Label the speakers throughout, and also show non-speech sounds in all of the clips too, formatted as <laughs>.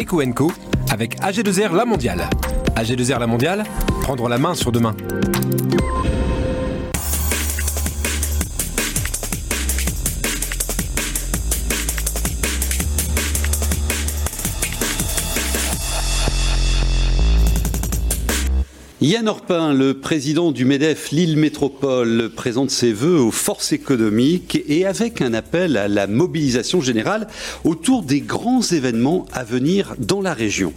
Speaker 1: Eco Co avec AG2R La Mondiale. AG2R La Mondiale, prendre la main sur demain.
Speaker 2: Yann Orpin, le président du MEDEF Lille Métropole, présente ses voeux aux forces économiques et avec un appel à la mobilisation générale autour des grands événements à venir dans la région.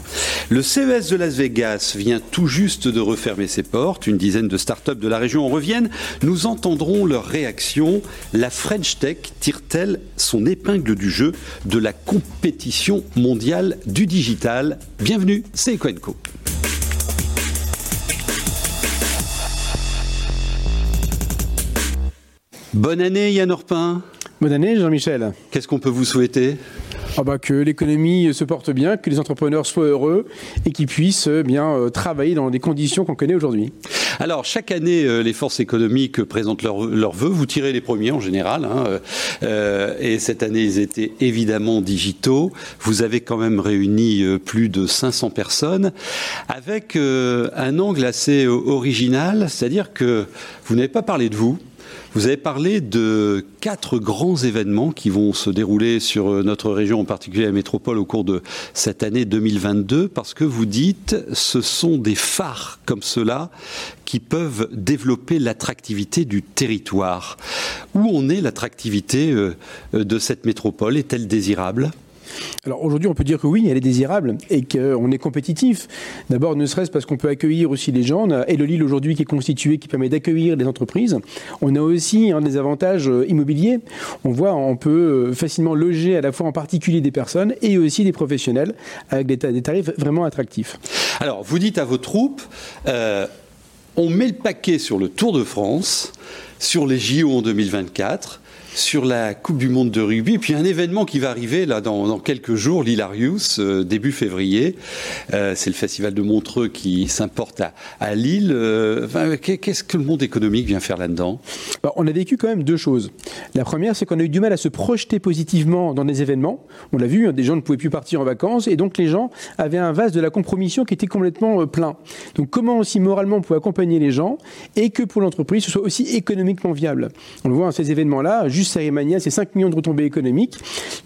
Speaker 2: Le CES de Las Vegas vient tout juste de refermer ses portes. Une dizaine de start-up de la région en reviennent. Nous entendrons leur réaction. La French Tech tire-t-elle son épingle du jeu de la compétition mondiale du digital? Bienvenue, c'est Ecoenco. Bonne année Yann Orpin.
Speaker 3: Bonne année Jean-Michel.
Speaker 2: Qu'est-ce qu'on peut vous souhaiter?
Speaker 3: Ah bah que l'économie se porte bien, que les entrepreneurs soient heureux et qu'ils puissent euh, bien euh, travailler dans des conditions qu'on connaît aujourd'hui.
Speaker 2: Alors chaque année, euh, les forces économiques présentent leurs leur vœux. Vous tirez les premiers en général, hein, et cette année ils étaient évidemment digitaux. Vous avez quand même réuni plus de 500 personnes avec un angle assez original, c'est-à-dire que vous n'avez pas parlé de vous. Vous avez parlé de quatre grands événements qui vont se dérouler sur euh, notre région, en particulier la métropole, au cours de cette année 2022, parce que vous dites ce sont des phares comme cela qui peuvent développer l'attractivité du territoire. Où en est l'attractivité euh, de cette métropole? Est-elle désirable?
Speaker 3: Alors aujourd'hui, on peut dire que oui, elle est désirable et qu'on est compétitif. D'abord, ne serait-ce parce qu'on peut accueillir aussi les gens. A Hello Lille aujourd'hui qui est constitué, qui permet d'accueillir les entreprises. On a aussi un des avantages euh, immobiliers. On voit, on peut euh, facilement loger à la fois en particulier des personnes et aussi des professionnels avec des, tarifs vraiment attractifs.
Speaker 2: Alors, vous dites à vos troupes, euh, on met le paquet sur le Tour de France, sur les JO en 2024 sur la Coupe du Monde de rugby, puis un événement qui va arriver là dans, quelques jours, l'Hilarius, euh, début février. Euh, c'est le festival de Montreux qui s'importe à, Lille. Euh, qu'est-ce que le monde économique vient faire là-dedans?
Speaker 3: Bah, On a vécu quand même deux choses. La première, c'est qu'on a eu du mal à se projeter positivement dans des événements. On l'a vu, hein, des gens ne pouvaient plus partir en vacances, et donc les gens avaient un vase de la compromission qui était complètement plein. Donc comment aussi moralement on peut accompagner les gens et que pour l'entreprise ce soit aussi économiquement viable? On le voit, dans ces événements-là, juste juste c'est 5 millions de retombées économiques.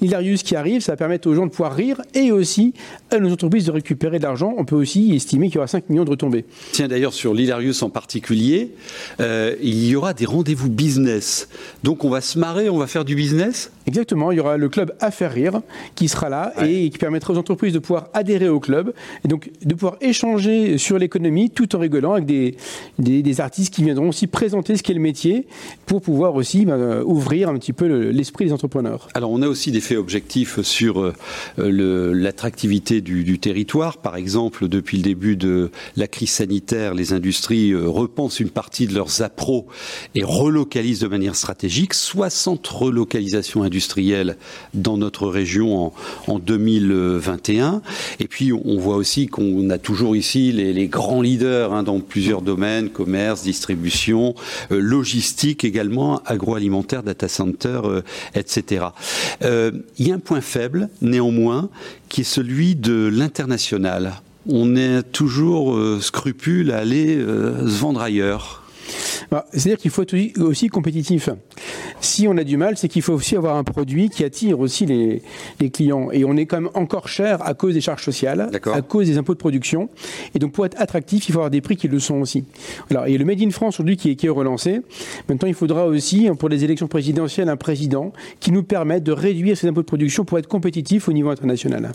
Speaker 3: L'Hilarius qui arrive, ça va permettre aux gens de pouvoir rire et aussi à nos entreprises de récupérer de l'argent. On peut aussi estimer qu'il y aura 5 millions de retombées.
Speaker 2: Tiens, d'ailleurs, sur l'Hilarius en particulier, euh, il y aura des rendez-vous business. Donc on va se marrer, on va faire du business?
Speaker 3: Exactement, il y aura le club à faire rire qui sera là et qui permettra aux entreprises de pouvoir adhérer au club et donc de pouvoir échanger sur l'économie tout en rigolant avec des, des, artistes qui viendront aussi présenter ce qu'est le métier pour pouvoir aussi bah, ouvrir un petit peu l'esprit des entrepreneurs.
Speaker 2: Alors on a aussi des faits objectifs sur euh, l'attractivité du, territoire. Par exemple, depuis le début de la crise sanitaire, les industries euh, repensent une partie de leurs appros et relocalisent de manière stratégique 60 relocalisations industrielles industrielle dans notre région en, 2021. Et puis, on voit aussi qu'on a toujours ici les, grands leaders hein, dans plusieurs domaines, commerce, distribution, euh, logistique également, agroalimentaire, data euh, etc. Euh, il y a un point faible, néanmoins, qui est celui de l'international. On est toujours scrupule à aller se vendre ailleurs.
Speaker 3: Bah, c'est-à-dire qu'il faut être aussi compétitif. Si on a du mal, c'est qu'il faut aussi avoir un produit qui attire aussi les, clients. Et on est quand même encore cher à cause des charges sociales, à cause des impôts de production. Et donc pour être attractif, il faut avoir des prix qui le sont aussi. Alors, il le Made in France aujourd'hui qui est, qui est relancé. Maintenant, il faudra aussi, pour les élections présidentielles, un président qui nous permette de réduire ces impôts de production pour être compétitif au niveau international.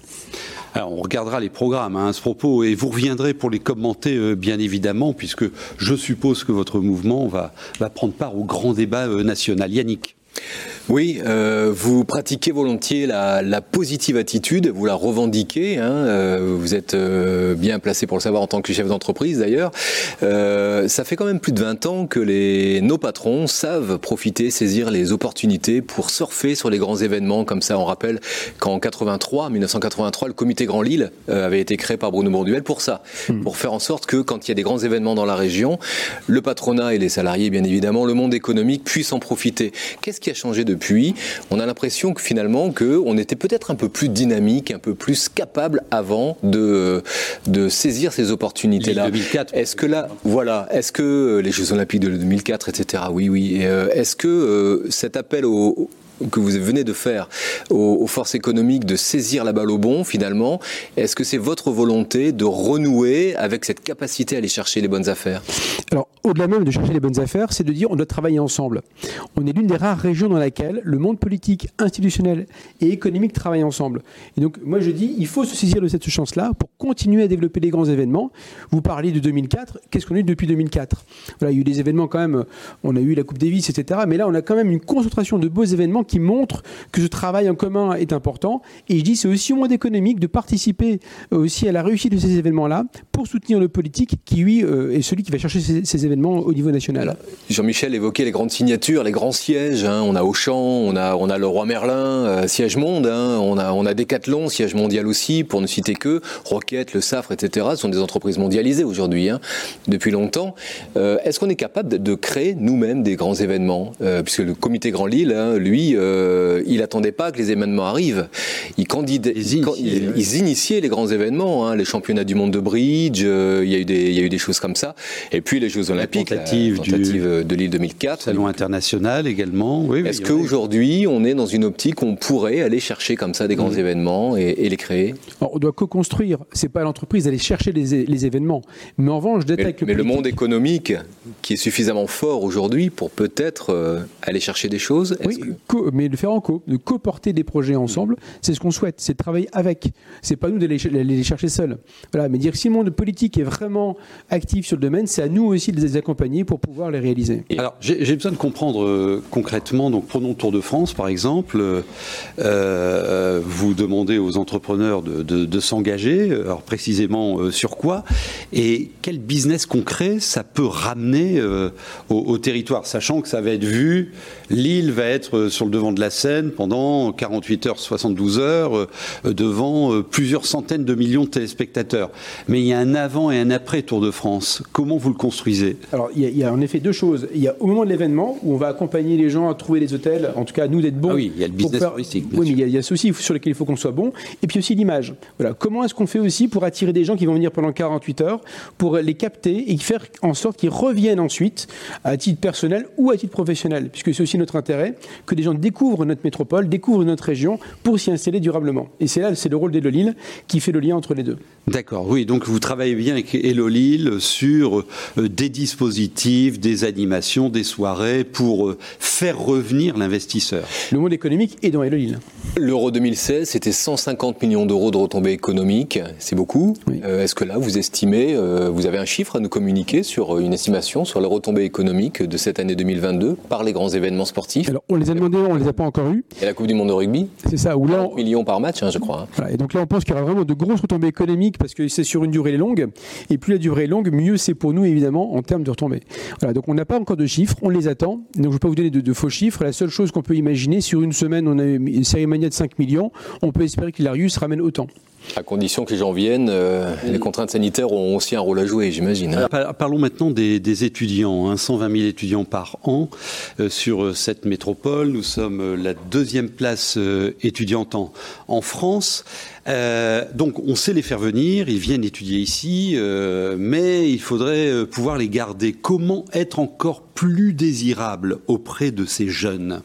Speaker 2: Alors, on regardera les programmes hein, à ce propos et vous reviendrez pour les commenter, euh, bien évidemment, puisque je suppose que votre mouvement va, va prendre part au grand débat euh, national. Yannick.
Speaker 4: Oui, euh, vous pratiquez volontiers la, positive attitude, vous la revendiquez, hein, euh, vous êtes euh, bien placé pour le savoir en tant que chef d'entreprise d'ailleurs. ça fait quand même plus de 20 ans que les, nos patrons savent profiter, saisir les opportunités pour surfer sur les grands événements comme ça. On rappelle qu'en 83, 1983, le comité Grand Lille avait été créé par Bruno Bourduel pour ça, hmm. pour faire en sorte que quand il y a des grands événements dans la région, le patronat et les salariés, bien évidemment, le monde économique puissent en profiter. Qu'est-ce qui a changé de depuis, on a l'impression que finalement que on était peut-être un peu plus dynamique, un peu plus capable avant de de saisir ces opportunités-là. Est-ce que là, voilà, est-ce que les Jeux Olympiques de 2004, etc. Oui, oui. Euh, est-ce que euh, cet appel au, que vous venez de faire aux, forces économiques de saisir la balle au bon, finalement, est-ce que c'est votre volonté de renouer avec cette capacité à aller chercher les bonnes affaires?
Speaker 3: Alors, au-delà même de chercher les bonnes affaires, c'est de dire on doit travailler ensemble. On est l'une des rares régions dans laquelle le monde politique, institutionnel et économique travaillent ensemble. Et donc, moi, je dis, il faut se saisir de cette chance-là pour continuer à développer les grands événements. Vous parlez de 2004, qu'est-ce qu'on a eu depuis 2004 Voilà, il y a eu des événements quand même, on a eu la Coupe Davis, etc. Mais là, on a quand même une concentration de beaux événements montre que ce travail en commun est important. Et je dis, c'est aussi au monde économique de participer euh, aussi à la réussite de ces événements-là pour soutenir le politique qui, lui, euh, est celui qui va chercher ces, événements au niveau national.
Speaker 4: Jean-Michel évoquait les grandes signatures, les grands sièges. Hein. On a Auchan, on a, on a le Roi Merlin, euh, siège monde. Hein. On, a, on a Decathlon, siège mondial aussi, pour ne citer que. Roquette, le Safre, etc. Sont des entreprises mondialisées aujourd'hui, hein, depuis longtemps. Est-ce qu'on est capable de créer nous-mêmes des grands événements? Puisque le comité Grand Lille, lui, euh, il n'attendait pas que les événements arrivent. Il ils, initiaient, les grands événements, hein, les championnats du monde de bridge, euh, il, y a eu des, il y a eu des choses comme ça. Et puis les Jeux Olympiques, la tentative, de l'île 2004.
Speaker 2: Salon international également.
Speaker 4: Oui, Est-ce qu'aujourd'hui, on est dans une optique où on pourrait aller chercher comme ça des grands événements et, les créer?
Speaker 3: On doit co-construire. C'est pas l'entreprise d'aller chercher les, événements. Mais en revanche,
Speaker 4: d'être avec le Mais le monde économique, qui est suffisamment fort aujourd'hui pour peut-être euh, aller chercher des choses.
Speaker 3: Oui, mais de faire en co, de co-porter des projets ensemble, c'est ce qu'on souhaite, c'est de travailler avec. C'est pas nous d'aller les chercher seuls. Voilà, mais dire que si le monde politique est vraiment actif sur le domaine, c'est à nous aussi de les accompagner pour pouvoir les réaliser.
Speaker 2: Alors, j'ai besoin de comprendre euh, concrètement. Donc, prenons Tour de France, par exemple. Euh, vous demandez aux entrepreneurs de, s'engager. Alors, précisément euh, sur quoi Et quel business concret ça peut ramener au, au territoire, sachant que ça va être vu, Lille va être sur le devant de la scène pendant 48 heures, 72 heures, euh, devant euh, plusieurs centaines de millions de téléspectateurs. Mais il y a un avant et un après Tour de France. Comment vous le construisez?
Speaker 3: Alors, il y, a, en effet deux choses. Il y a au moment de l'événement, où on va accompagner les gens à trouver les hôtels, en tout cas, nous d'être bons. Ah
Speaker 2: oui, il y a le business touristique.
Speaker 3: Oui, mais il y, a, ceci sur lequel il faut qu'on soit bon. Et puis aussi l'image. Voilà. Comment est-ce qu'on fait aussi pour attirer des gens qui vont venir pendant 48 heures, pour les capter et faire en sorte qu'ils reviennent ensuite à titre personnel ou à titre professionnel? Puisque c'est aussi notre intérêt que des gens découvrent notre métropole, découvrent notre région pour s'y installer durablement. Et c'est là, c'est le rôle d'Elolil qui fait le lien entre les deux.
Speaker 2: D'accord, oui, donc vous travaillez bien avec Elolil sur euh, des dispositifs, des animations, des soirées pour euh, faire revenir l'investisseur.
Speaker 3: Le monde économique est dans Elolil.
Speaker 4: L'euro 2016, c'était 150 millions d'euros de retombées économiques, c'est beaucoup. Euh, est-ce que là, vous estimez, vous avez un chiffre à nous communiquer sur une estimation sur les retombées économiques de cette année 2022 par les grands événements sportifs?
Speaker 3: Alors, on les a demandé, on les a pas encore eu.
Speaker 4: Et la Coupe du Monde de rugby
Speaker 3: C'est ça, où là.
Speaker 4: millions par match, hein, je crois.
Speaker 3: et donc là, on pense qu'il y aura vraiment de grosses retombées économiques parce que c'est sur une durée longue. Et plus la durée est longue, mieux c'est pour nous, évidemment, en termes de retombées. Voilà, donc on n'a pas encore de chiffres, on les attend. Donc je ne vais pas vous donner de, faux chiffres. La seule chose qu'on peut imaginer, sur une semaine, on a une série mania de 5 millions. On peut espérer que l'Arius ramène autant.
Speaker 4: À condition que les gens viennent, euh, les contraintes sanitaires ont aussi un rôle à jouer, j'imagine. Hein.
Speaker 2: Parlons maintenant des, étudiants, 120 hein. 000 étudiants par an euh, sur euh, cette métropole. Nous sommes la deuxième place étudiante en, France. donc on sait les faire venir, ils viennent étudier ici, mais il faudrait pouvoir les garder. Comment être encore plus désirable auprès de ces jeunes?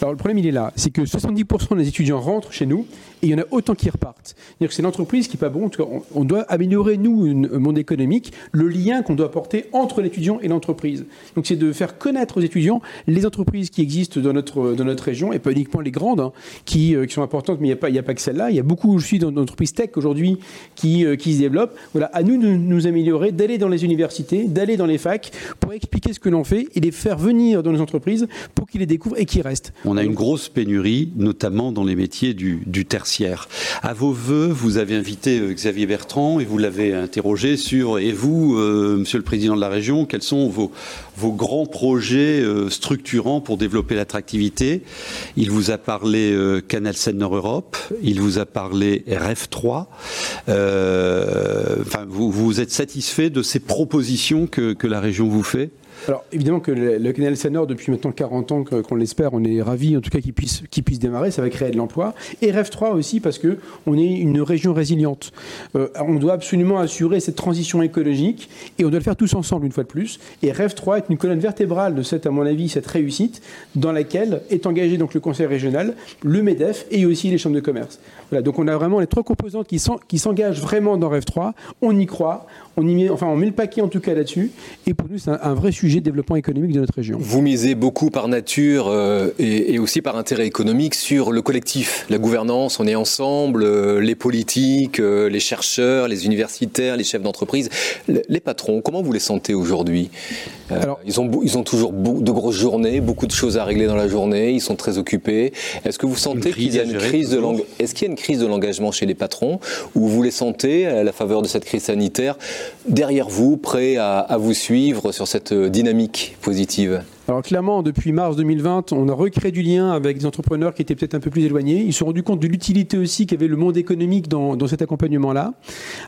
Speaker 3: Alors le problème il est là, c'est que 70% des étudiants rentrent chez nous et il y en a autant qui repartent. C'est-à-dire que c'est l'entreprise qui n'est pas bon. En tout cas, on, doit améliorer, nous, un monde économique, le lien qu'on doit porter entre l'étudiant et l'entreprise. Donc c'est de faire connaître aux étudiants les entreprises qui existent dans notre, dans notre région, et pas uniquement les grandes, hein, qui, euh, qui, sont importantes, mais il n'y a, pas, a pas que celles-là. Il y a beaucoup aussi d'entreprises tech aujourd'hui qui, euh, qui se développent. Voilà, à nous de nous améliorer, d'aller dans les universités, d'aller dans les facs, pour expliquer ce que l'on fait et les faire venir dans les entreprises pour qu'ils les découvrent et qu'ils restent.
Speaker 2: On a une grosse pénurie, notamment dans les métiers du, du. À vos voeux, vous avez invité euh, Xavier Bertrand et vous l'avez interrogé sur, et vous, euh, Monsieur le Président de la région, quels sont vos, grands projets euh, structurants pour développer l'attractivité. Il vous a parlé Canal Seine Nord Europe, il vous a parlé RF3. enfin, vous, êtes satisfait de ces propositions que la région vous fait?
Speaker 3: Alors évidemment que le, canal Sanor, depuis maintenant 40 ans qu'on l'espère, on est ravis en tout cas qu'il puisse, puisse démarrer, ça va créer de l'emploi. Et REF 3 aussi parce que on est une région résiliente. Euh, on doit absolument assurer cette transition écologique et on doit le faire tous ensemble une fois de plus. Et REF 3 est une colonne vertébrale de cette, à mon avis, cette réussite dans laquelle est engagé donc le Conseil régional, le MEDEF et aussi les chambres de commerce. Voilà, donc on a vraiment les trois composantes qui s'engagent vraiment dans REF 3. On y croit, on y met, enfin, on met le paquet en tout cas là-dessus. Et pour nous, c'est un, vrai sujet de développement économique de notre région.
Speaker 4: Vous misez beaucoup par nature euh, et, aussi par intérêt économique sur le collectif, la gouvernance. On est ensemble, euh, les politiques, euh, les chercheurs, les universitaires, les chefs d'entreprise, les patrons. Comment vous les sentez aujourd'hui? Alors, ils ont, ils ont toujours de grosses journées, beaucoup de choses à régler dans la journée. Ils sont très occupés. Est-ce que vous sentez qu'il y a une crise de Est-ce qu'il y a une crise de l'engagement chez les patrons, ou vous les sentez à la faveur de cette crise sanitaire derrière vous, prêt à, vous suivre sur cette dynamique positive
Speaker 3: alors clairement, depuis mars 2020, on a recréé du lien avec des entrepreneurs qui étaient peut-être un peu plus éloignés. Ils se sont rendus compte de l'utilité aussi qu'avait le monde économique dans, cet accompagnement-là.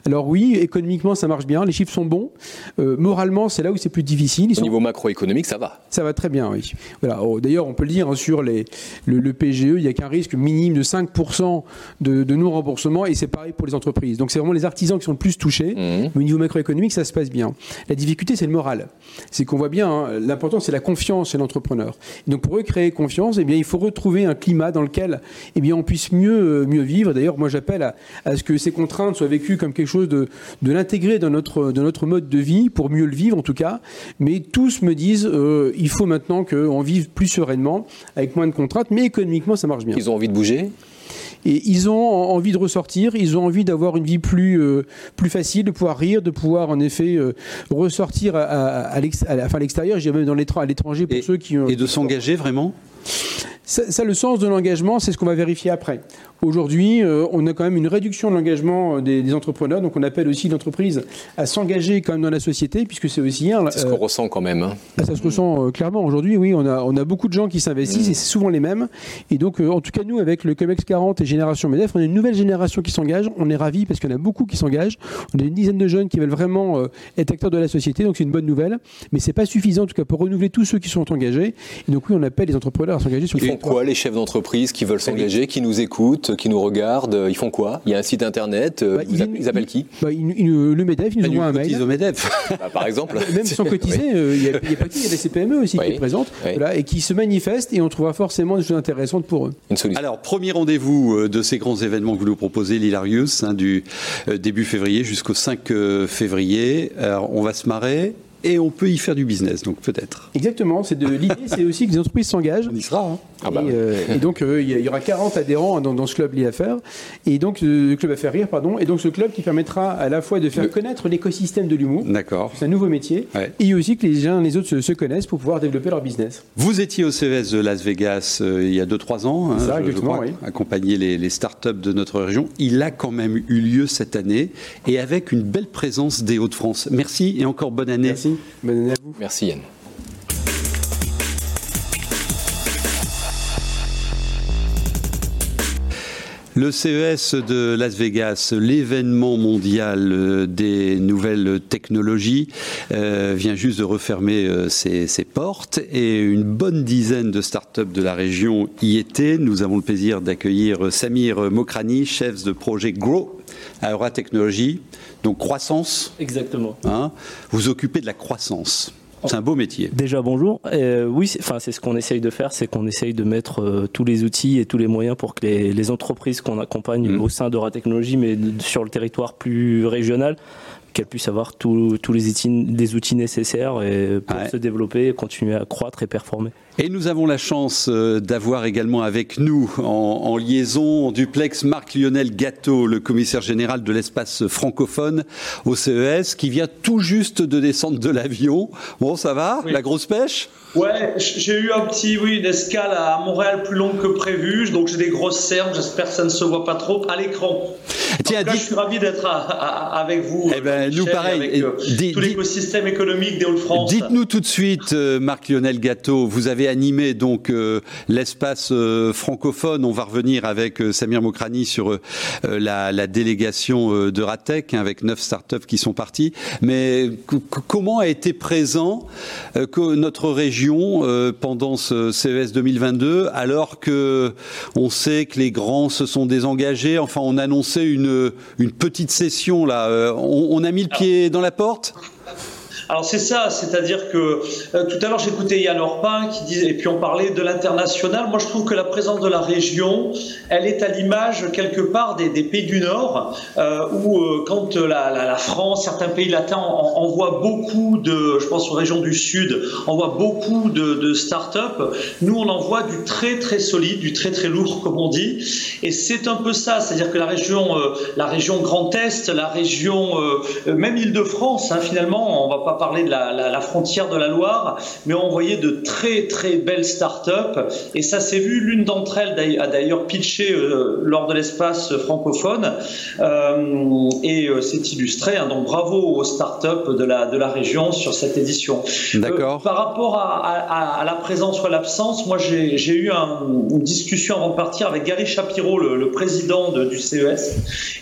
Speaker 3: Alors oui, économiquement, ça marche bien, les chiffres sont bons. Euh, moralement, c'est là où c'est plus difficile.
Speaker 4: Au niveau macroéconomique, ça va
Speaker 3: Ça va très bien, oui. Voilà. Oh, d'ailleurs, on peut le dire, hein, sur les, le, PGE, il n'y a qu'un risque minime de 5% de, de non-remboursement et c'est pareil pour les entreprises. Donc c'est vraiment les artisans qui sont le plus touchés. Mmh. Mais au niveau macroéconomique, ça se passe bien. La difficulté, c'est le moral. C'est qu'on voit bien, hein, l'important, c'est la confiance chez l'entrepreneur. Donc pour recréer confiance, eh bien, il faut retrouver un climat dans lequel eh bien, on puisse mieux, euh, mieux vivre. D'ailleurs, moi j'appelle à, ce que ces contraintes soient vécues comme quelque chose de, de l'intégrer dans notre, notre mode de vie, pour mieux le vivre en tout cas. Mais tous me disent, euh, il faut maintenant qu'on vive plus sereinement, avec moins de contraintes, mais économiquement ça marche bien.
Speaker 4: Ils ont envie de bouger?
Speaker 3: Et ils ont envie de ressortir, ils ont envie d'avoir une vie plus, euh, plus facile, de pouvoir rire, de pouvoir en effet euh, ressortir à, à, à l'extérieur, je dirais même dans à l'étranger pour ceux qui...
Speaker 2: et de s'engager vraiment?
Speaker 3: Ça, le sens de l'engagement, c'est ce qu'on va vérifier après. Aujourd'hui, euh, on a quand même une réduction de l'engagement euh, des, entrepreneurs, donc on appelle aussi l'entreprise à s'engager quand même dans la société, puisque c'est aussi
Speaker 4: C'est ce qu'on ressent quand même. Hein.
Speaker 3: Ah, ça se ressent euh, clairement. Aujourd'hui, oui, on a, on a beaucoup de gens qui s'investissent mm. et c'est souvent les mêmes. Et donc, en tout cas, nous, avec le COMEX 40 et Génération MEDEF, on a une nouvelle génération qui s'engage. On est ravis parce qu'il y en a beaucoup qui s'engagent. On a une dizaine de jeunes qui veulent vraiment être acteurs de la société, donc c'est une bonne nouvelle. Mais c'est pas suffisant, en tout cas, pour renouveler tous ceux qui sont engagés. Et donc, oui, on appelle les entrepreneurs à s'engager sur
Speaker 4: le quoi les chefs d'entreprise qui veulent s'engager, qui nous écoutent, qui nous regardent Ils font quoi? Il y a un site internet euh, bah, ils, appellent qui?
Speaker 3: bah, Le MEDEF, ils nous envoient un mail.
Speaker 2: au MEDEF. <laughs>
Speaker 4: Bah, par exemple.
Speaker 3: Même sans <laughs> cotiser, euh, il n'y a, pas il y a des CPME aussi qui présentent et qui se manifestent et on trouvera forcément des choses intéressantes pour eux.
Speaker 2: Alors, premier rendez-vous euh, de ces grands événements que vous nous proposez, l'Hilarius, hein, du début février jusqu'au 5 février. Alors, on va se marrer et on peut y faire du business, donc peut-être.
Speaker 3: Exactement. C'est de l'idée, c'est aussi que les entreprises s'engagent.
Speaker 2: On y sera. Hein.
Speaker 3: Ah bah et, euh, et, donc euh, il y, aura 40 adhérents dans, ce club lié faire et donc euh, le club à faire rire, pardon. Et donc ce club qui permettra à la fois de faire connaître l'écosystème de l'humour.
Speaker 2: D'accord.
Speaker 3: C'est un nouveau métier. Et aussi que les uns et les autres se, connaissent pour pouvoir développer leur business.
Speaker 2: Vous étiez au CES de Las Vegas il y a 2-3 ans, hein,
Speaker 3: Ça, exactement, oui.
Speaker 2: accompagner les, les startups de notre région. Il a quand même eu lieu cette année et avec une belle présence des Hauts-de-France. Merci et encore bonne année.
Speaker 3: Merci. Bonne année à vous.
Speaker 4: Merci Yann.
Speaker 2: Le CES de Las Vegas, l'événement mondial euh, des nouvelles technologies, euh, vient juste de refermer euh, ses, portes et une bonne dizaine de startups de la région y étaient. Nous avons le plaisir d'accueillir Samir Mokrani, chef de projet Grow à Eura Technologies. Donc croissance.
Speaker 5: Exactement.
Speaker 2: Hein, vous occupez de la croissance. C'est un beau métier.
Speaker 5: Déjà bonjour. Euh, oui, enfin c'est ce qu'on essaye de faire, c'est qu'on essaye de mettre euh, tous les outils et tous les moyens pour que les, entreprises qu'on accompagne mmh. au sein d'Eura Technologies, mais sur le territoire plus régional, qu'elles puissent avoir tous les, outils, outils nécessaires et pour se développer, continuer à croître et performer.
Speaker 2: Et nous avons la chance euh, d'avoir également avec nous en, liaison en duplex Marc-Lionel Gâteau, le commissaire général de l'espace francophone au CES, qui vient tout juste de descendre de l'avion. Bon, ça va La grosse pêche?
Speaker 6: Ouais, j'ai eu un petit, oui, une escale à Montréal plus longue que prévu, donc j'ai des grosses cernes, j'espère que ça ne se voit pas trop à l'écran. Tiens, je suis ravi d'être avec vous.
Speaker 2: Eh ben, nous, pareil.
Speaker 6: Avec, euh, tout l'écosystème économique des Hauts-de-France.
Speaker 2: Dites-nous tout de suite, euh, Marc-Lionel Gâteau, vous avez animé donc euh, l'espace francophone. On va revenir avec Samir Mokrani sur la, délégation de Ratec, hein, avec neuf startups qui sont partis. Mais comment a été présent notre région pendant ce CES 2022, alors que on sait que les grands se sont désengagés? Enfin, on annonçait une, petite session là. On a mis le pied dans la porte?
Speaker 6: Alors c'est ça, c'est-à-dire que euh, tout à l'heure j'écoutais Yann Orpin qui disait, et puis on parlait de l'international. Moi je trouve que la présence de la région, elle est à l'image quelque part des, pays du Nord, euh, où euh, quand la, France, certains pays latins envoient beaucoup de, je pense aux régions du Sud, envoient beaucoup de, de start-up, nous on envoie du très très solide, du très très lourd comme on dit. Et c'est un peu ça, c'est-à-dire que la région, la région Grand Est, la région, même Île-de-France, hein, finalement, on va pas parler de la, la, la, frontière de la Loire, mais on voyait de très très belles start-up. Et ça s'est vu, l'une d'entre elles a d'ailleurs pitché euh, lors de l'espace francophone euh, et euh, s'est illustré. Hein, donc bravo aux start-up de la, de la région sur cette édition.
Speaker 2: D'accord.
Speaker 6: Par rapport à, à, à, la présence ou à l'absence, moi j'ai eu un, une discussion avant de partir avec Gary Shapiro, le, le président de, du CES,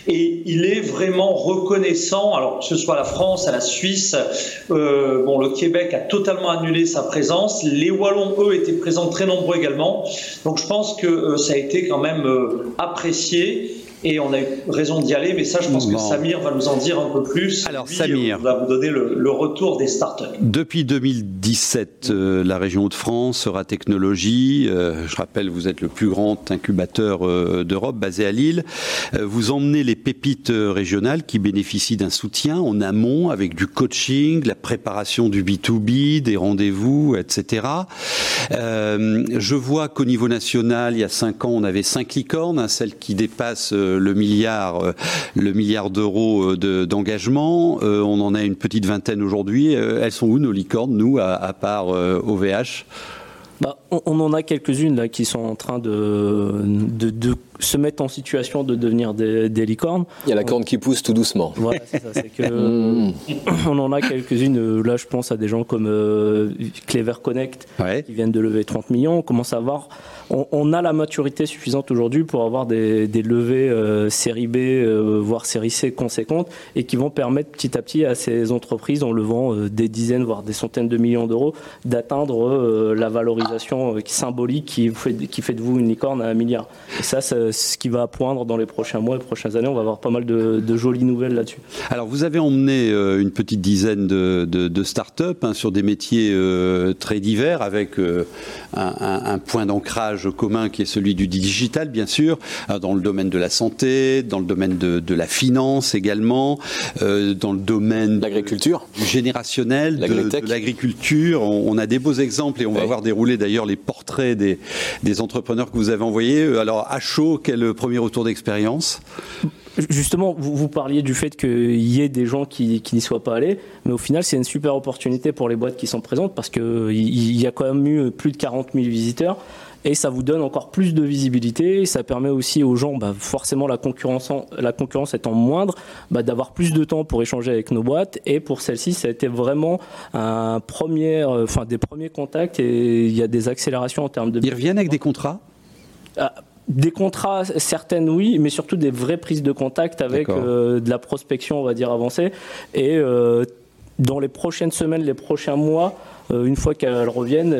Speaker 6: et il est vraiment reconnaissant, alors que ce soit à la France, à la Suisse, euh, bon, le Québec a totalement annulé sa présence. Les Wallons, eux, étaient présents très nombreux également. Donc je pense que euh, ça a été quand même euh, apprécié et on a eu raison d'y aller, mais ça, je pense que Samir va nous en dire un peu plus.
Speaker 2: Alors, Samir.
Speaker 6: va vous donner le, le, retour des startups.
Speaker 2: Depuis 2017, euh, la région de France sera technologie. Euh, je rappelle, vous êtes le plus grand incubateur euh, d'Europe, basé à Lille. Vous emmenez les pépites régionales qui bénéficient d'un soutien en amont avec du coaching, la préparation du B2B, des rendez-vous, etc. Je vois qu'au niveau national, il y a cinq ans, on avait cinq licornes, hein, celles qui dépassent le milliard, euh, le milliard d'euros euh, d'engagement. Euh, on en a une petite vingtaine aujourd'hui. elles sont où nos licornes, nous, à, part OVH
Speaker 5: bah, on, en a quelques-unes qui sont en train de, se mettre en situation de devenir des, des, licornes.
Speaker 4: Il y a la corne qui pousse tout doucement.
Speaker 5: Voilà, c'est ça. C'est que <laughs> mmh. on en a quelques-unes. Là, je pense à des gens comme euh, Clever Connect
Speaker 2: ouais.
Speaker 5: qui viennent de lever 30 millions. On commence à voir. On, on a la maturité suffisante aujourd'hui pour avoir des, des levées euh, série B, euh, voire série C conséquentes, et qui vont permettre petit à petit à ces entreprises, en levant euh, des dizaines, voire des centaines de millions d'euros, d'atteindre euh, la valorisation euh, symbolique qui fait, qui fait de vous une licorne à un milliard. Et ça, c'est ce qui va poindre dans les prochains mois et prochaines années. On va avoir pas mal de, de jolies nouvelles là-dessus.
Speaker 2: Alors, vous avez emmené euh, une petite dizaine de, de, de start-up hein, sur des métiers euh, très divers, avec euh, un, un, un, point d'ancrage commun qui est celui du digital, bien sûr, dans le domaine de la santé, dans le domaine de, de la finance également, dans le domaine
Speaker 4: de l'agriculture,
Speaker 2: générationnel, de, l'agriculture. On, on, a des beaux exemples et on oui. va voir dérouler d'ailleurs les portraits des, des, entrepreneurs que vous avez envoyés. Alors, à chaud, quel premier retour d'expérience?
Speaker 5: Justement, vous, vous, parliez du fait qu'il y ait des gens qui, qui n'y soient pas allés, mais au final, c'est une super opportunité pour les boîtes qui sont présentes parce qu'il y a quand même eu plus de 40 000 visiteurs et ça vous donne encore plus de visibilité. ça permet aussi aux gens, bah, forcément la concurrence, la concurrence étant moindre, bah, d'avoir plus de temps pour échanger avec nos boîtes. Et pour celle-ci, ça a été vraiment un premier, enfin des premiers contacts et il y a des accélérations en termes de.
Speaker 2: Ils reviennent avec des contrats?
Speaker 5: Ah, des contrats, certaines oui, mais surtout des vraies prises de contact avec euh, de la prospection, on va dire, avancée. Et euh, dans les prochaines semaines, les prochains mois, euh, une fois qu'elles reviennent,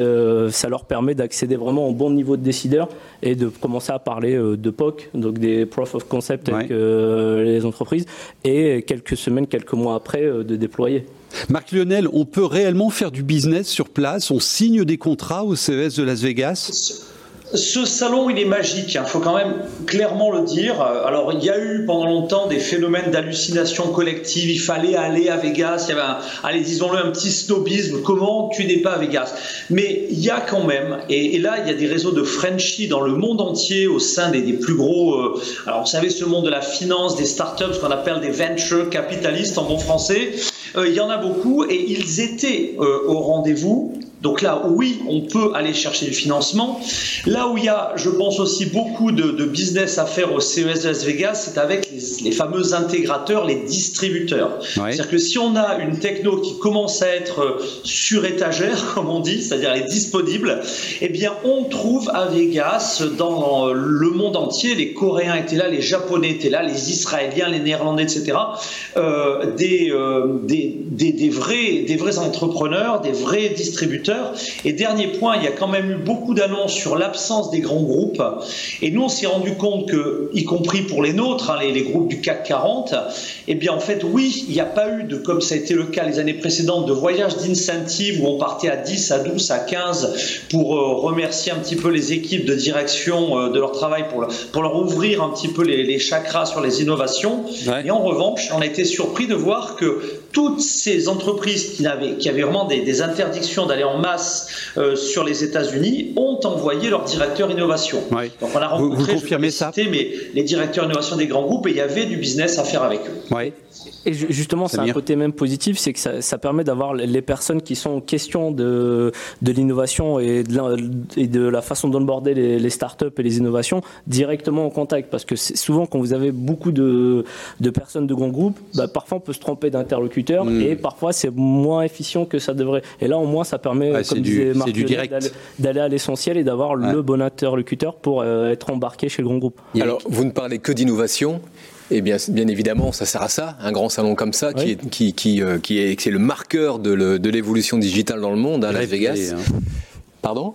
Speaker 5: ça leur permet d'accéder vraiment au bon niveau de décideur et de commencer à parler de POC, donc des Proof of Concept avec ouais. les entreprises, et quelques semaines, quelques mois après, de déployer.
Speaker 2: Marc Lionel, on peut réellement faire du business sur place? On signe des contrats au CES de Las Vegas?
Speaker 6: Ce salon, il est magique, il hein, faut quand même clairement le dire. Alors, il y a eu pendant longtemps des phénomènes d'hallucination collective, il fallait aller à Vegas, il y avait, un, allez, disons-le, un petit snobisme, comment tu n'es pas à Vegas? Mais il y a quand même, et, là, il y a des réseaux de Frenchie dans le monde entier, au sein des, des plus gros, euh, alors vous savez, ce monde de la finance, des startups, ce qu'on appelle des venture capitalistes en bon français, euh, il y en a beaucoup, et ils étaient euh, au rendez-vous Donc là, oui, on peut aller chercher du financement. Là où il y a, je pense aussi beaucoup de, business à faire au CES de Las Vegas, c'est avec les, fameux intégrateurs, les distributeurs. C'est-à-dire que si on a une techno qui commence à être sur étagère, <laughs> comme on dit, c'est-à-dire elle est disponible, eh bien, on trouve à Vegas, dans le monde entier, les Coréens étaient là, les Japonais étaient là, les Israéliens, les Néerlandais, etc., euh, des, euh, des, des, des, vrais, des vrais entrepreneurs, des vrais distributeurs. Et dernier point, il y a quand même eu beaucoup d'annonces sur l'absence des grands groupes. Et nous, on s'est rendu compte que, y compris pour les nôtres, hein, les, les, groupes du CAC 40, eh bien, en fait, oui, il n'y a pas eu de, comme ça a été le cas les années précédentes, de voyages d'incentive où on partait à 10, à 12, à 15 pour euh, remercier un petit peu les équipes de direction euh, de leur travail, pour, pour leur ouvrir un petit peu les, les chakras sur les innovations. Et en revanche, on a été surpris de voir que toutes ces entreprises qui avaient, qui avaient vraiment des, interdictions d'aller en masse euh, sur les États-Unis ont envoyé leur directeur innovation.
Speaker 2: Donc on a rencontré, vous, confirmez
Speaker 6: ça mais les directeurs innovation des grands groupes et il y avait du business à faire avec eux.
Speaker 5: Oui. Et justement, c'est un côté même positif, c'est que ça, ça permet d'avoir les personnes qui sont en question de, de l'innovation et, et, de la façon d'onboarder les, les startups et les innovations directement en contact. Parce que souvent, quand vous avez beaucoup de, de personnes de grands groupes, bah, parfois on peut se tromper d'interlocuteur mm. et parfois c'est moins efficient que ça devrait. Et là, au moins, ça permet, comme disait Marc, d'aller à l'essentiel et d'avoir le bon interlocuteur pour euh, être embarqué chez le grand groupe.
Speaker 4: Alors, vous ne parlez que d'innovation, et bien, bien évidemment, ça sert à ça, un grand salon comme ça, qui, est, qui, qui, euh, qui est, le marqueur de l'évolution digitale dans le monde, à hein, Las Vegas. Hein. Pardon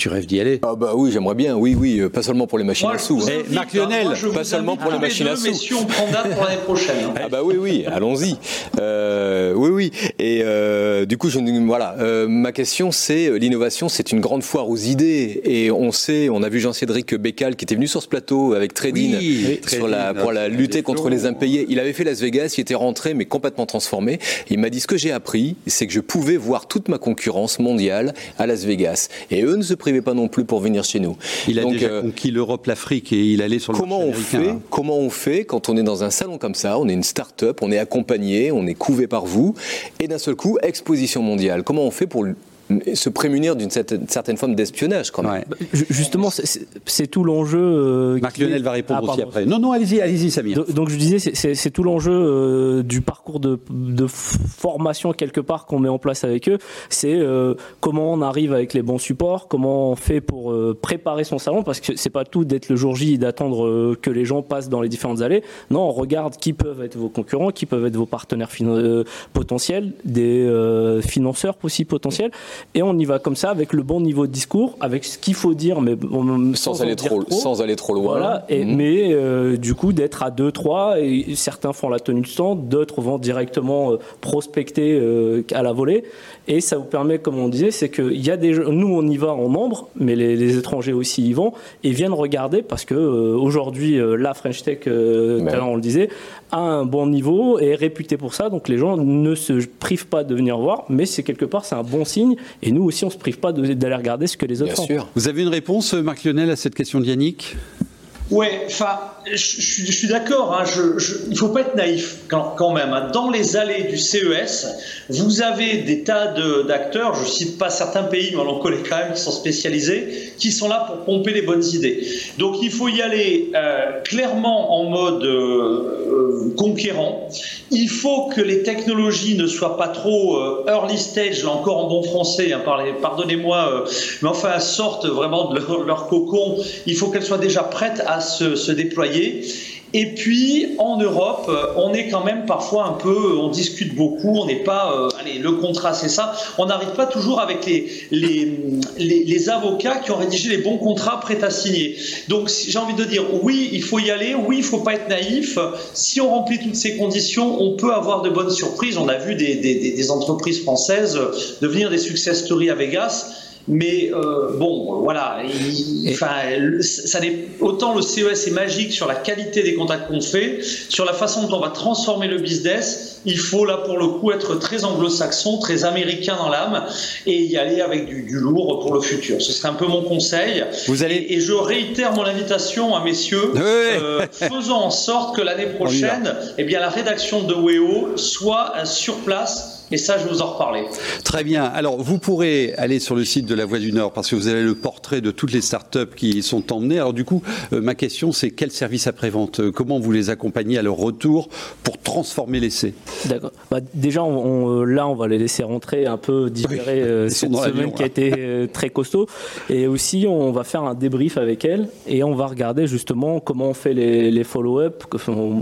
Speaker 2: tu rêves d'y aller
Speaker 4: Ah bah oui, j'aimerais bien, oui, oui, euh, pas seulement pour les machines à sous.
Speaker 6: Hein.
Speaker 2: Marc Lionel,
Speaker 6: pas seulement pour les machines à sous. Si on prend date pour l'année prochaine. Hein.
Speaker 4: Ah bah oui, oui, allons-y. Euh, oui, oui. Et euh, du coup, je, voilà, euh, ma question, c'est l'innovation, c'est une grande foire aux idées, et on sait, on a vu Jean-Cédric Bécal qui était venu sur ce plateau avec Tradin sur la, pour la lutter contre les impayés. Il avait fait Las Vegas, il était rentré mais complètement transformé. Il m'a dit ce que j'ai appris, c'est que je pouvais voir toute ma concurrence mondiale à Las Vegas, et eux ne se pas non plus pour venir chez nous.
Speaker 2: Il a déjà euh, conquis l'Europe, l'Afrique et il allait sur le
Speaker 4: comment on fait Comment on fait quand on est dans un salon comme ça On est une start-up, on est accompagné, on est couvé par vous, et d'un seul coup, exposition mondiale. Comment on fait pour se prémunir d'une certaine, forme d'espionnage quand même.
Speaker 5: Bah, justement, c'est tout l'enjeu. Euh,
Speaker 2: Marc Lionel va répondre ah, aussi après. Non, non, allez-y, allez-y, Samir.
Speaker 5: Donc, je disais, c'est tout l'enjeu euh, du parcours de, formation quelque part qu'on met en place avec eux. C'est euh, comment on arrive avec les bons supports, comment on fait pour préparer son salon, parce que c'est pas tout d'être le jour J et d'attendre que les gens passent dans les différentes allées. Non, on regarde qui peuvent être vos concurrents, qui peuvent être vos partenaires potentiels, des financeurs aussi potentiels et on y va comme ça avec le bon niveau de discours, avec ce qu'il faut dire, mais
Speaker 4: sans, aller trop, sans aller trop loin.
Speaker 5: Voilà, et, mhm. mais euh, du coup d'être à 2-3, et certains font la tenue de stand, d'autres vont directement euh, prospecter euh, à la volée, et ça vous permet, comme on disait, c'est qu'il y a des nous on y va en nombre, mais les, étrangers aussi y vont et viennent regarder parce que aujourd'hui la French Tech, on le disait, a un bon niveau et est réputée pour ça, donc les gens ne se privent pas de venir voir, mais c'est quelque part c'est un bon signe. Et nous aussi, on ne se prive pas d'aller regarder ce que les autres font.
Speaker 2: Vous avez une réponse, Marc Lionel, à cette question de Yannick?
Speaker 6: Oui, enfin, je, suis d'accord, hein, il ne faut pas être naïf quand, même. Hein. Dans les allées du CES, vous avez des tas d'acteurs, je ne cite pas certains pays, mais on en connaît quand même qui sont spécialisés, qui sont là pour pomper les bonnes idées. Donc il faut y aller euh, clairement en mode euh, euh, conquérant. Il faut que les technologies ne soient pas trop early stage, encore en bon français, hein, pardonnez-moi, mais enfin sortent vraiment de leur, cocon. Il faut qu'elles soient déjà prêtes à se déployer et puis en Europe, euh, on est quand même parfois un peu, on discute beaucoup, on n'est pas, euh, allez, le contrat c'est ça, on n'arrive pas toujours avec les, les, les, avocats qui ont rédigé les bons contrats prêts à signer. Donc j'ai envie de dire, oui, il faut y aller, oui, il faut pas être naïf. Si on remplit toutes ces conditions, on peut avoir de bonnes surprises. On a vu des, des, des entreprises françaises devenir des success stories à Vegas. Mais euh, bon, voilà. enfin, ça autant le CES est magique sur la qualité des contacts qu'on fait, sur la façon dont on va transformer le business. Il faut là pour le coup être très anglo-saxon, très américain dans l'âme et y aller avec du, lourd pour le futur. Ce serait un peu mon conseil.
Speaker 2: Vous allez...
Speaker 6: et, je réitère mon invitation à messieurs. Euh, <laughs> faisons en sorte que l'année prochaine, eh bien, la rédaction de WEO soit sur place Et ça, je vais vous en reparler.
Speaker 2: Très bien. Alors, vous pourrez aller sur le site de la Voix du Nord parce que vous avez le portrait de toutes les startups qui sont emmenées. Alors, du coup, euh, ma question, c'est quel service après-vente euh, Comment vous les accompagnez à leur retour pour transformer l'essai
Speaker 5: D'accord. Bah, déjà, on, là, on va les laisser rentrer un peu différer cette semaine qui a été très costaud. Et aussi, on va faire un débrief avec elles et on va regarder justement comment on fait les, les follow-up,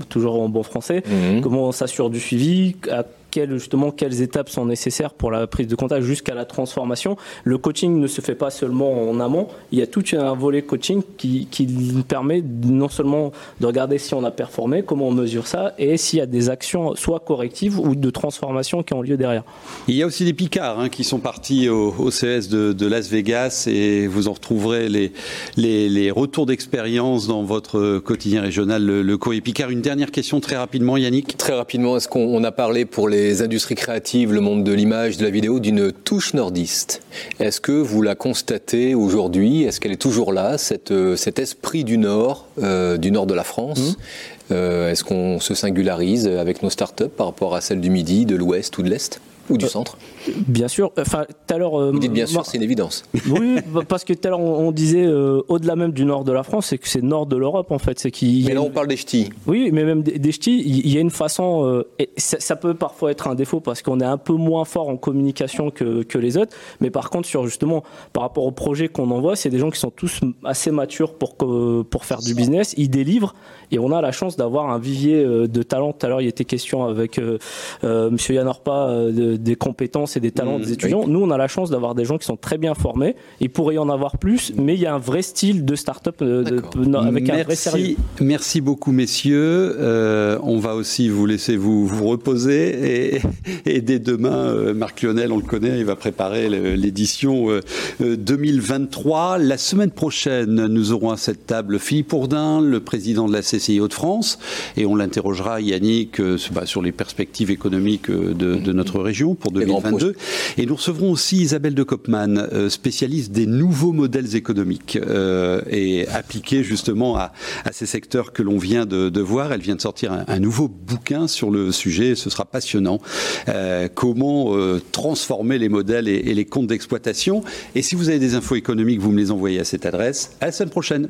Speaker 5: toujours en bon français, mhm. comment on s'assure du suivi, à justement quelles étapes sont nécessaires pour la prise de contact jusqu'à la transformation. Le coaching ne se fait pas seulement en amont, il y a tout un volet coaching qui, qui permet non seulement de regarder si on a performé, comment on mesure ça, et s'il y a des actions soit correctives ou de transformation qui ont lieu derrière.
Speaker 2: Il y a aussi des Picards hein, qui sont partis au, au CS de, de, Las Vegas et vous en retrouverez les, les, les retours d'expérience dans votre quotidien régional, le, le Courrier Picard. Une dernière question très rapidement, Yannick.
Speaker 4: Très rapidement, est-ce qu'on a parlé pour les les industries créatives, le monde de l'image, de la vidéo, d'une touche nordiste. Est-ce que vous la constatez aujourd'hui? Est-ce qu'elle est toujours là, cette, euh, cet esprit du Nord, euh, du Nord de la France? Mmh. euh, Est-ce qu'on se singularise avec nos startups par rapport à celles du Midi, de l'Ouest ou de l'Est? Ou du euh, centre
Speaker 5: Bien sûr. Enfin, tout à l'heure.
Speaker 4: Euh, Vous dites bien sûr, c'est une évidence. <laughs>
Speaker 5: Oui, parce que tout à l'heure on, disait euh, au-delà même du nord de la France, c'est que c'est nord de l'Europe en fait. C'est
Speaker 4: qui. Mais là on parle des ch'tis.
Speaker 5: Oui, mais même des, ch'tis, il y, a une façon. et ça, peut parfois être un défaut parce qu'on est un peu moins fort en communication que, que les autres. Mais par contre, sur justement par rapport au projet qu'on envoie, c'est des gens qui sont tous assez matures pour pour faire du business. Ils délivrent et on a la chance d'avoir un vivier de talents. Tout à l'heure, il était question avec Monsieur Yann Orpa de des compétences et des talents mmh, des étudiants. Nous, on a la chance d'avoir des gens qui sont très bien formés. Il pourrait y en avoir plus, mais il y a un vrai style de start-up euh, avec
Speaker 2: merci,
Speaker 5: un vrai sérieux.
Speaker 2: Merci beaucoup, messieurs. Euh, on va aussi vous laisser vous, vous reposer. Et, <laughs> et, dès demain, euh, Marc Lionel, on le connaît, il va préparer l'édition 2023. La semaine prochaine, nous aurons à cette table Philippe Bourdin, le président de la CCI Hauts-de-France, et on l'interrogera, Yannick, bah, sur les perspectives économiques de, de notre région pour 2022. Et nous recevrons aussi Isabelle de Kopman, euh, spécialiste des nouveaux modèles économiques euh, et appliqués justement à, à, ces secteurs que l'on vient de, de, voir. Elle vient de sortir un, un, nouveau bouquin sur le sujet. Ce sera passionnant. Euh, comment euh, transformer les modèles et, et les comptes d'exploitation. Et si vous avez des infos économiques, vous me les envoyez à cette adresse. À la semaine prochaine.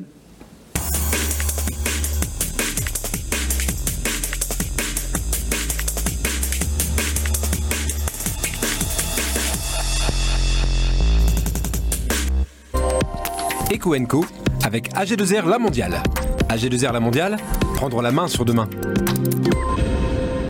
Speaker 1: Eco avec AG2R La Mondiale. AG2R La Mondiale, prendre la main sur demain.